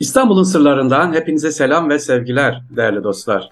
İstanbul'un sırlarından hepinize selam ve sevgiler değerli dostlar.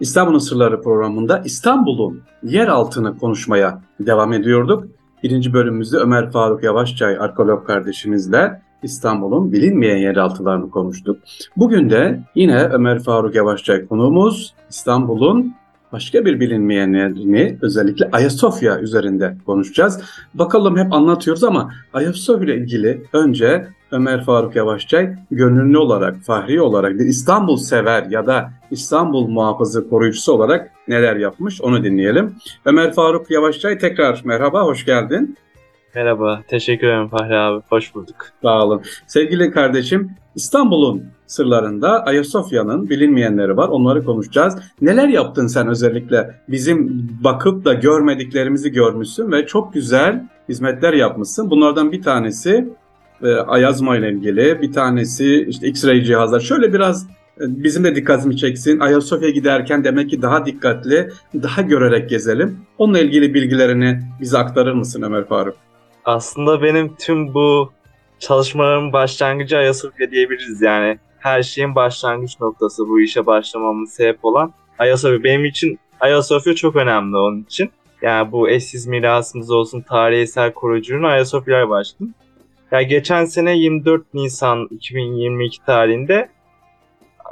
İstanbul'un Sırları programında İstanbul'un yer altını konuşmaya devam ediyorduk. Birinci bölümümüzde Ömer Faruk Yavaşçay arkeolog kardeşimizle İstanbul'un bilinmeyen yeraltılarını konuştuk. Bugün de yine Ömer Faruk Yavaşçay konuğumuz İstanbul'un başka bir bilinmeyenlerini özellikle Ayasofya üzerinde konuşacağız. Bakalım hep anlatıyoruz ama Ayasofya ile ilgili önce Ömer Faruk Yavaşçay gönüllü olarak, fahri olarak bir İstanbul sever ya da İstanbul muhafızı koruyucusu olarak neler yapmış onu dinleyelim. Ömer Faruk Yavaşçay tekrar merhaba, hoş geldin. Merhaba, teşekkür ederim Fahri abi. Hoş bulduk. Sağ olun. Sevgili kardeşim, İstanbul'un sırlarında Ayasofya'nın bilinmeyenleri var. Onları konuşacağız. Neler yaptın sen özellikle? Bizim bakıp da görmediklerimizi görmüşsün ve çok güzel hizmetler yapmışsın. Bunlardan bir tanesi e, Ayazma ile ilgili, bir tanesi işte X-ray cihazlar. Şöyle biraz e, bizim de dikkatimi çeksin. Ayasofya'ya giderken demek ki daha dikkatli, daha görerek gezelim. Onunla ilgili bilgilerini bize aktarır mısın Ömer Faruk? Aslında benim tüm bu çalışmalarımın başlangıcı Ayasofya diyebiliriz yani. Her şeyin başlangıç noktası bu işe başlamamın sebep olan Ayasofya. Benim için Ayasofya çok önemli onun için. Yani bu eşsiz mirasımız olsun, tarihi eser koruyuculuğuna Ayasofya'ya başladım. Yani geçen sene 24 Nisan 2022 tarihinde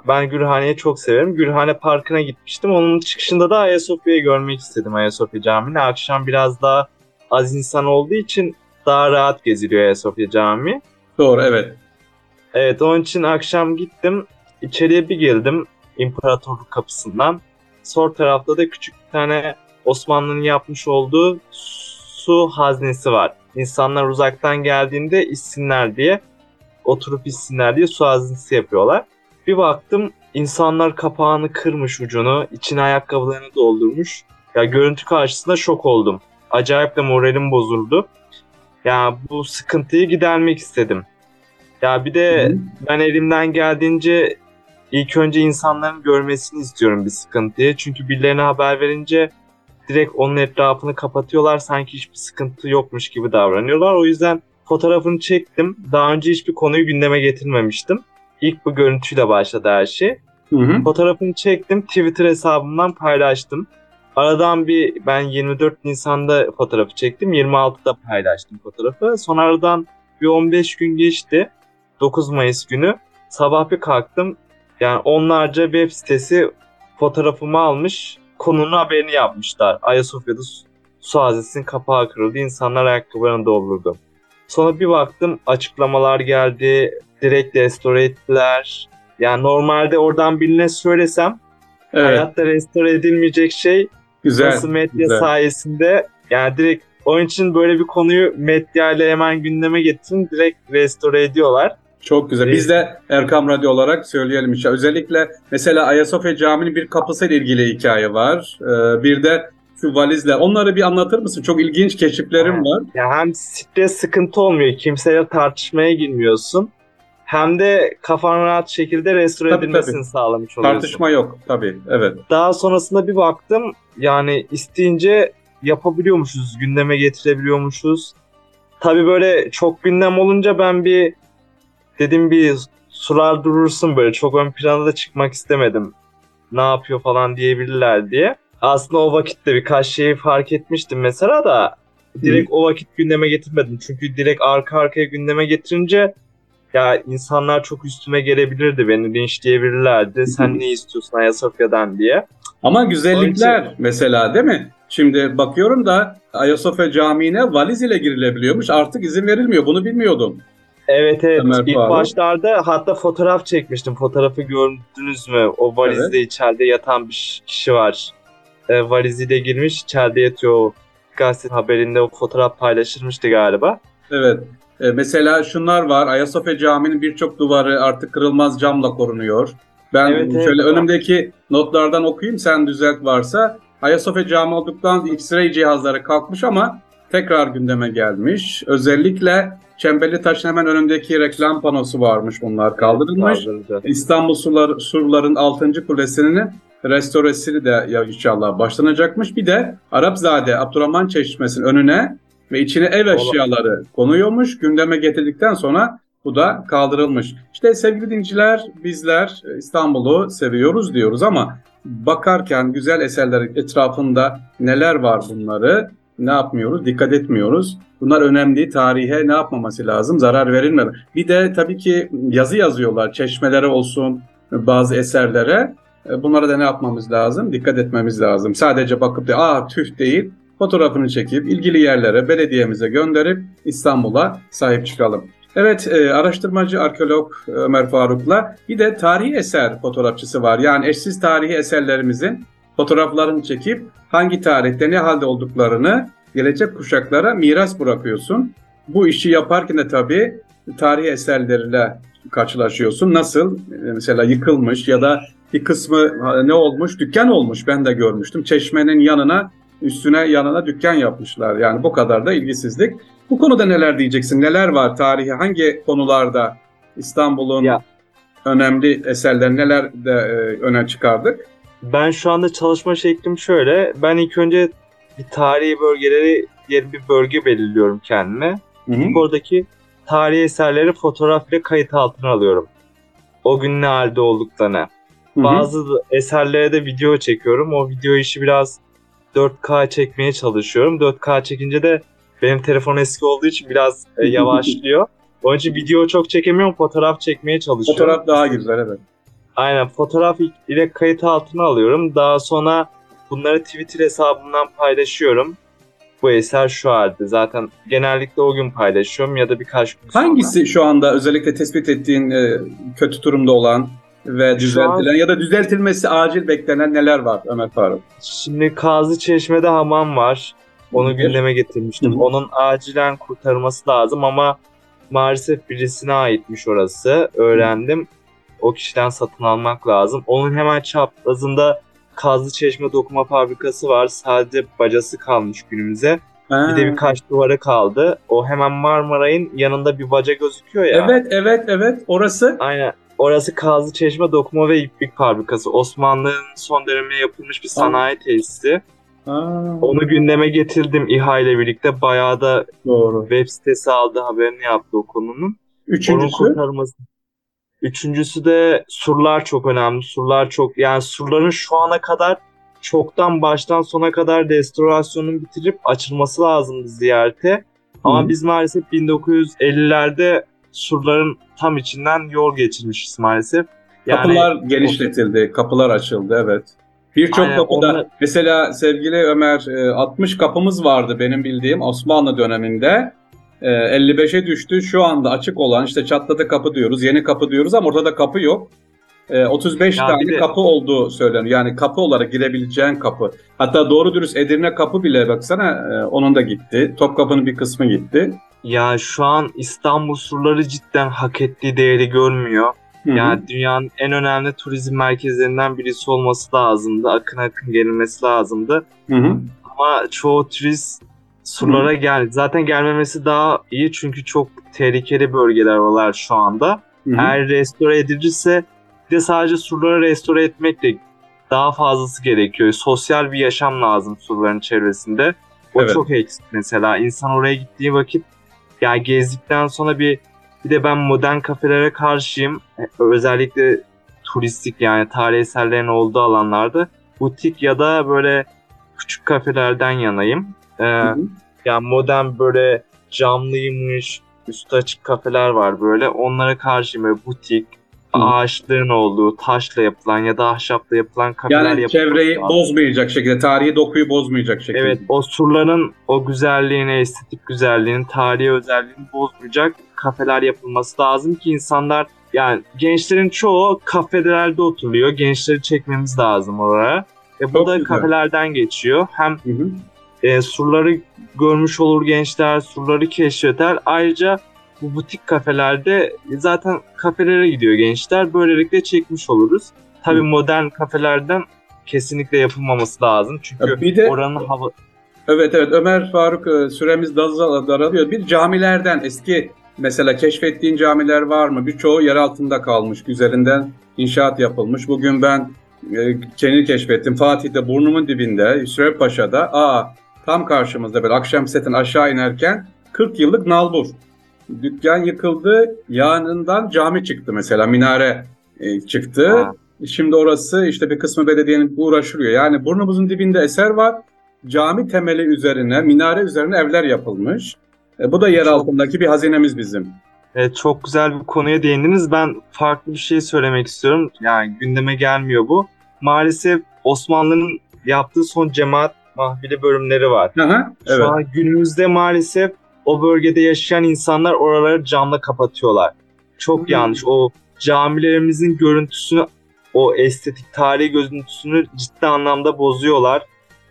ben Gülhane'yi çok severim. Gülhane Parkı'na gitmiştim. Onun çıkışında da Ayasofya'yı görmek istedim Ayasofya Camii'ni. Akşam biraz daha az insan olduğu için daha rahat geziliyor Ayasofya Camii. Doğru evet. Evet onun için akşam gittim. İçeriye bir geldim İmparatorluk kapısından. Sol tarafta da küçük bir tane Osmanlı'nın yapmış olduğu su haznesi var. İnsanlar uzaktan geldiğinde içsinler diye oturup içsinler diye su haznesi yapıyorlar. Bir baktım insanlar kapağını kırmış ucunu, içine ayakkabılarını doldurmuş. Ya görüntü karşısında şok oldum. Acayip de moralim bozuldu. Ya bu sıkıntıyı gidermek istedim. Ya bir de Hı. ben elimden geldiğince ilk önce insanların görmesini istiyorum bir sıkıntıyı. Çünkü birilerine haber verince direkt onun etrafını kapatıyorlar. Sanki hiçbir sıkıntı yokmuş gibi davranıyorlar. O yüzden fotoğrafını çektim. Daha önce hiçbir konuyu gündeme getirmemiştim. İlk bu görüntüyle başladı her şey. Hı hı. Fotoğrafını çektim. Twitter hesabımdan paylaştım. Aradan bir ben 24 Nisan'da fotoğrafı çektim. 26'da paylaştım fotoğrafı. Sonra aradan bir 15 gün geçti. 9 Mayıs günü sabah bir kalktım. Yani onlarca web sitesi fotoğrafımı almış. Konunun haberini yapmışlar. Ayasofya'da su, su haznesinin kapağı kırıldı. İnsanlar ayakkabılarını doldurdu. Sonra bir baktım açıklamalar geldi. Direkt restore ettiler. Yani normalde oradan birine söylesem evet. hayatta restore edilmeyecek şey Güzel. Nasıl medya güzel. sayesinde yani direkt onun için böyle bir konuyu medya ile hemen gündeme getirin direkt restore ediyorlar. Çok güzel. Biz de Erkam Radyo olarak söyleyelim işte. Özellikle mesela Ayasofya Camii'nin bir kapısıyla ilgili hikaye var. Ee, bir de şu valizler. Onları bir anlatır mısın? Çok ilginç keşiflerim var. Ya hem stres sıkıntı olmuyor. Kimseyle tartışmaya girmiyorsun hem de kafan rahat şekilde restore tabii, edilmesini tabii. sağlamış oluyorsun. Tartışma yok tabii evet. Daha sonrasında bir baktım yani isteyince yapabiliyormuşuz, gündeme getirebiliyormuşuz. Tabii böyle çok gündem olunca ben bir dedim bir sular durursun böyle çok ön planda da çıkmak istemedim. Ne yapıyor falan diyebilirler diye. Aslında o vakitte birkaç şeyi fark etmiştim mesela da direkt Hı. o vakit gündeme getirmedim. Çünkü direkt arka arkaya gündeme getirince ya insanlar çok üstüme gelebilirdi beni linçleyebilirlerdi. Sen ne istiyorsun Ayasofya'dan diye. Ama güzellikler için... mesela değil mi? Şimdi bakıyorum da Ayasofya Camii'ne valiz ile girilebiliyormuş. Artık izin verilmiyor. Bunu bilmiyordum. Evet evet. Ömer İlk Faruk. başlarda hatta fotoğraf çekmiştim. Fotoğrafı gördünüz mü? O valizde evet. içeride yatan bir kişi var. E, valiziyle girmiş içeride yatıyor. O gazete haberinde o fotoğraf paylaşılmıştı galiba. Evet. E, mesela şunlar var. Ayasofya Camii'nin birçok duvarı artık kırılmaz camla korunuyor. Ben evet, şöyle evet, önümdeki notlardan okuyayım sen düzelt varsa. Ayasofya Camii olduktan X-ray cihazları kalkmış ama tekrar gündeme gelmiş. Özellikle Çemberli Taş'ın hemen önündeki reklam panosu varmış bunlar kaldırılmış. Evet, İstanbul Surlar, Surların 6. Kulesi'nin restoresi de ya inşallah başlanacakmış. Bir de Arapzade Abdurrahman Çeşmesi'nin önüne ve içine ev eşyaları konuyormuş. Gündeme getirdikten sonra Bu da kaldırılmış. İşte sevgili dinciler bizler İstanbul'u seviyoruz diyoruz ama bakarken güzel eserler etrafında neler var bunları ne yapmıyoruz? Dikkat etmiyoruz. Bunlar önemli. Tarihe ne yapmaması lazım? Zarar verilmeden. Bir de tabii ki yazı yazıyorlar. Çeşmelere olsun, bazı eserlere. E, bunlara da ne yapmamız lazım? Dikkat etmemiz lazım. Sadece bakıp da aa tüh değil, fotoğrafını çekip ilgili yerlere, belediyemize gönderip İstanbul'a sahip çıkalım. Evet, e, araştırmacı arkeolog Ömer Faruk'la bir de tarihi eser fotoğrafçısı var. Yani eşsiz tarihi eserlerimizin fotoğraflarını çekip hangi tarihte ne halde olduklarını gelecek kuşaklara miras bırakıyorsun. Bu işi yaparken de tabii tarihi eserlerle karşılaşıyorsun. Nasıl? Mesela yıkılmış ya da bir kısmı ne olmuş? Dükkan olmuş. Ben de görmüştüm. Çeşmenin yanına, üstüne yanına dükkan yapmışlar. Yani bu kadar da ilgisizlik. Bu konuda neler diyeceksin? Neler var tarihi? Hangi konularda İstanbul'un önemli eserler neler de e, öne çıkardık? Ben şu anda çalışma şeklim şöyle. Ben ilk önce bir tarihi bölgeleri diyelim bir bölge belirliyorum kendime. Hı hı. Oradaki tarihi eserleri fotoğraf ile kayıt altına alıyorum. O gün ne halde olduklarını. Bazı eserlere de video çekiyorum. O video işi biraz 4K çekmeye çalışıyorum. 4K çekince de benim telefon eski olduğu için biraz e, yavaşlıyor. Onun için video çok çekemiyorum. Fotoğraf çekmeye çalışıyorum. Fotoğraf daha güzel evet. Aynen fotoğraf ile kayıt altına alıyorum. Daha sonra bunları Twitter hesabımdan paylaşıyorum. Bu eser şu halde. Zaten genellikle o gün paylaşıyorum ya da birkaç gün sonra. Hangisi şu anda özellikle tespit ettiğin e, kötü durumda olan ve düzeltilen an, ya da düzeltilmesi acil beklenen neler var Ömer Faruk? Şimdi Kazı Çeşme'de hamam var. Onu Hı. gündeme getirmiştim. Hı. Onun acilen kurtarılması lazım ama maalesef birisine aitmiş orası. Öğrendim o kişiden satın almak lazım. Onun hemen çaprazında Kazlı Çeşme Dokuma Fabrikası var. Sadece bacası kalmış günümüze. Ha. Bir de birkaç duvarı kaldı. O hemen Marmaray'ın yanında bir baca gözüküyor ya. Evet, evet, evet. Orası? Aynen. Orası Kazlı Çeşme Dokuma ve İplik Fabrikası. Osmanlı'nın son döneminde yapılmış bir sanayi tesisi. Ha. Onu gündeme getirdim İHA ile birlikte. Bayağı da Doğru. web sitesi aldı haberini yaptı o konunun. Üçüncüsü? Onun kurtarılması. Üçüncüsü de surlar çok önemli. Surlar çok yani surların şu ana kadar çoktan baştan sona kadar restorasyonun bitirip açılması lazımdı ziyarete. Ama Hı. biz maalesef 1950'lerde surların tam içinden yol geçirmişiz maalesef. Yani, kapılar genişletildi, kapılar açıldı evet. Birçok kapıda onlar... mesela sevgili Ömer 60 e, kapımız vardı benim bildiğim Osmanlı döneminde. 55'e ee, düştü. Şu anda açık olan işte çatladı kapı diyoruz, yeni kapı diyoruz ama ortada kapı yok. 35 ee, ya tane de... kapı olduğu söyleniyor. Yani kapı olarak girebileceğin kapı. Hatta doğru dürüst Edirne kapı bile baksana e, onun da gitti. Topkapı'nın bir kısmı gitti. Ya şu an İstanbul surları cidden hak ettiği değeri görmüyor. Hı-hı. Yani dünyanın en önemli turizm merkezlerinden birisi olması lazımdı. Akın akın gelinmesi lazımdı. Hı-hı. Ama çoğu turist surlara gel. Zaten gelmemesi daha iyi çünkü çok tehlikeli bölgeler oralar şu anda. Hı-hı. Eğer restore edilirse bir de sadece surları restore etmek de daha fazlası gerekiyor. Sosyal bir yaşam lazım surların çevresinde. O evet. çok eksik mesela. İnsan oraya gittiği vakit ya gezdikten sonra bir bir de ben modern kafelere karşıyım. Özellikle turistik yani tarih eserlerin olduğu alanlarda butik ya da böyle küçük kafelerden yanayım. Ee, Yani modern böyle camlıymış, üstü açık kafeler var böyle. Onlara karşı böyle butik, Hı. ağaçların olduğu, taşla yapılan ya da ahşapla yapılan kafeler Yani çevreyi var. bozmayacak şekilde, tarihi dokuyu bozmayacak şekilde. Evet, o surların o güzelliğini, estetik güzelliğini, tarihi özelliğini bozmayacak kafeler yapılması lazım ki insanlar yani gençlerin çoğu kafelerde oturuyor. Gençleri çekmemiz lazım oraya. E, bu da güzel. kafelerden geçiyor. Hem hı hı. E, surları görmüş olur gençler, surları keşfeder. Ayrıca bu butik kafelerde zaten kafelere gidiyor gençler. Böylelikle çekmiş oluruz. Tabi modern kafelerden kesinlikle yapılmaması lazım. Çünkü bir de, oranın hava... Evet evet Ömer Faruk e, süremiz daralıyor. Bir camilerden eski mesela keşfettiğin camiler var mı? Birçoğu yer altında kalmış. Üzerinden inşaat yapılmış. Bugün ben e, kendini keşfettim. Fatih'te burnumun dibinde, Hüsrev Paşa'da aa tam karşımızda böyle akşam setin aşağı inerken 40 yıllık nalbur. dükkan yıkıldı, yanından cami çıktı mesela, minare e, çıktı. Ha. Şimdi orası işte bir kısmı belediyenin uğraşılıyor. Yani burnumuzun dibinde eser var. Cami temeli üzerine, minare üzerine evler yapılmış. E, bu da yer altındaki bir hazinemiz bizim. Evet, çok güzel bir konuya değindiniz. Ben farklı bir şey söylemek istiyorum. Yani gündeme gelmiyor bu. Maalesef Osmanlı'nın yaptığı son cemaat mahfili bölümleri var. Aha, Şu evet. an günümüzde maalesef o bölgede yaşayan insanlar oraları camla kapatıyorlar. Çok Hmm. yanlış. O camilerimizin görüntüsünü, o estetik tarihi görüntüsünü ciddi anlamda bozuyorlar.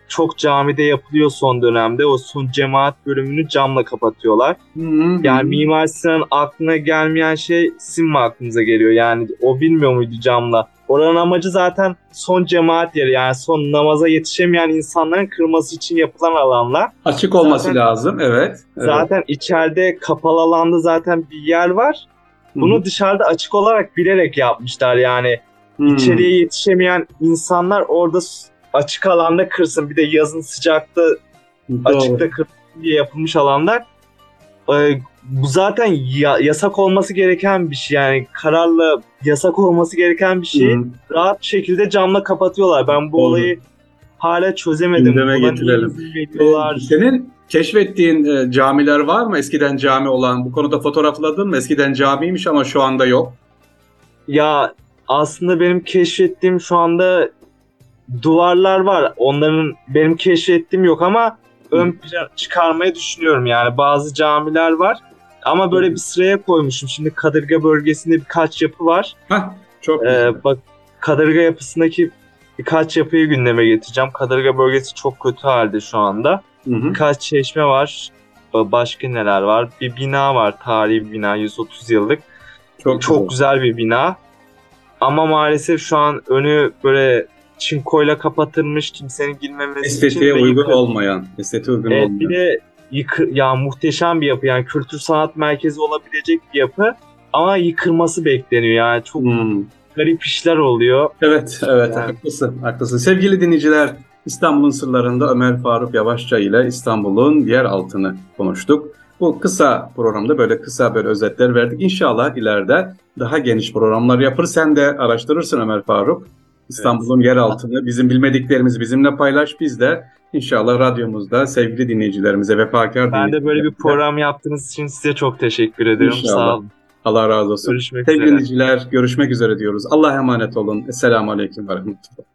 Çok camide yapılıyor son dönemde. O son cemaat bölümünü camla kapatıyorlar. Hı hı. Yani Mimar Sinan'ın aklına gelmeyen şey sizin mi aklınıza geliyor? Yani o bilmiyor muydu camla? Oranın amacı zaten son cemaat yeri yani son namaza yetişemeyen insanların kırması için yapılan alanlar. Açık olması Zaten- lazım, evet. evet. Zaten içeride kapalı alanda zaten bir yer var. Bunu dışarıda açık olarak bilerek yapmışlar yani. Hı. İçeriye yetişemeyen insanlar orada açık alanda kırsın. Bir de yazın sıcakta Doğru. açıkta kırsın diye yapılmış alanlar. Ee, bu zaten ya- yasak olması gereken bir şey. Yani kararla yasak olması gereken bir şeyi Hı. rahat şekilde camla kapatıyorlar. Ben bu Doğru. olayı hala çözemedim. Gündeme getirelim. Ee, Senin keşfettiğin e, camiler var mı? Eskiden cami olan. Bu konuda fotoğrafladın mı? Eskiden camiymiş ama şu anda yok. Ya aslında benim keşfettiğim şu anda duvarlar var. Onların benim keşfettiğim yok ama ön plan çıkarmayı düşünüyorum yani. Bazı camiler var ama böyle bir sıraya koymuşum. Şimdi Kadırga bölgesinde birkaç yapı var. Hah, çok Ee, güzel. bak Kadırga yapısındaki birkaç yapıyı gündeme getireceğim. Kadırga bölgesi çok kötü halde şu anda. Hı hı. Birkaç çeşme var. Ba- Başka neler var? Bir bina var. Tarihi bir bina. 130 yıllık. Çok, Çok güzel bir bina. Ama maalesef şu an önü böyle çinkoyla kapatılmış. Kimsenin girmemesi için. Estetiğe uygun olmayan, estetiğe uygun Evet, olmayan. bir de yıkı, ya muhteşem bir yapı. Yani kültür sanat merkezi olabilecek bir yapı. Ama yıkılması bekleniyor. Yani çok Hmm. garip işler oluyor. Evet, evet Yani- haklısın, haklısın. Sevgili dinleyiciler, İstanbul'un sırlarında Ömer Faruk Yavaşça ile İstanbul'un yer altını konuştuk. Bu kısa programda böyle kısa böyle özetler verdik. İnşallah ileride daha geniş programlar yapar. Sen de araştırırsın Ömer Faruk. İstanbul'un yer altını, bizim bilmediklerimizi bizimle paylaş. Biz de inşallah radyomuzda sevgili dinleyicilerimize, vefakar Ben de böyle bir program yaptığınız için size çok teşekkür ediyorum. İnşallah. Sağ olun. Allah razı olsun. Görüşmek Sevgili üzere. dinleyiciler görüşmek üzere diyoruz. Allah'a emanet olun. Esselamu Aleyküm ve Rahmetullah.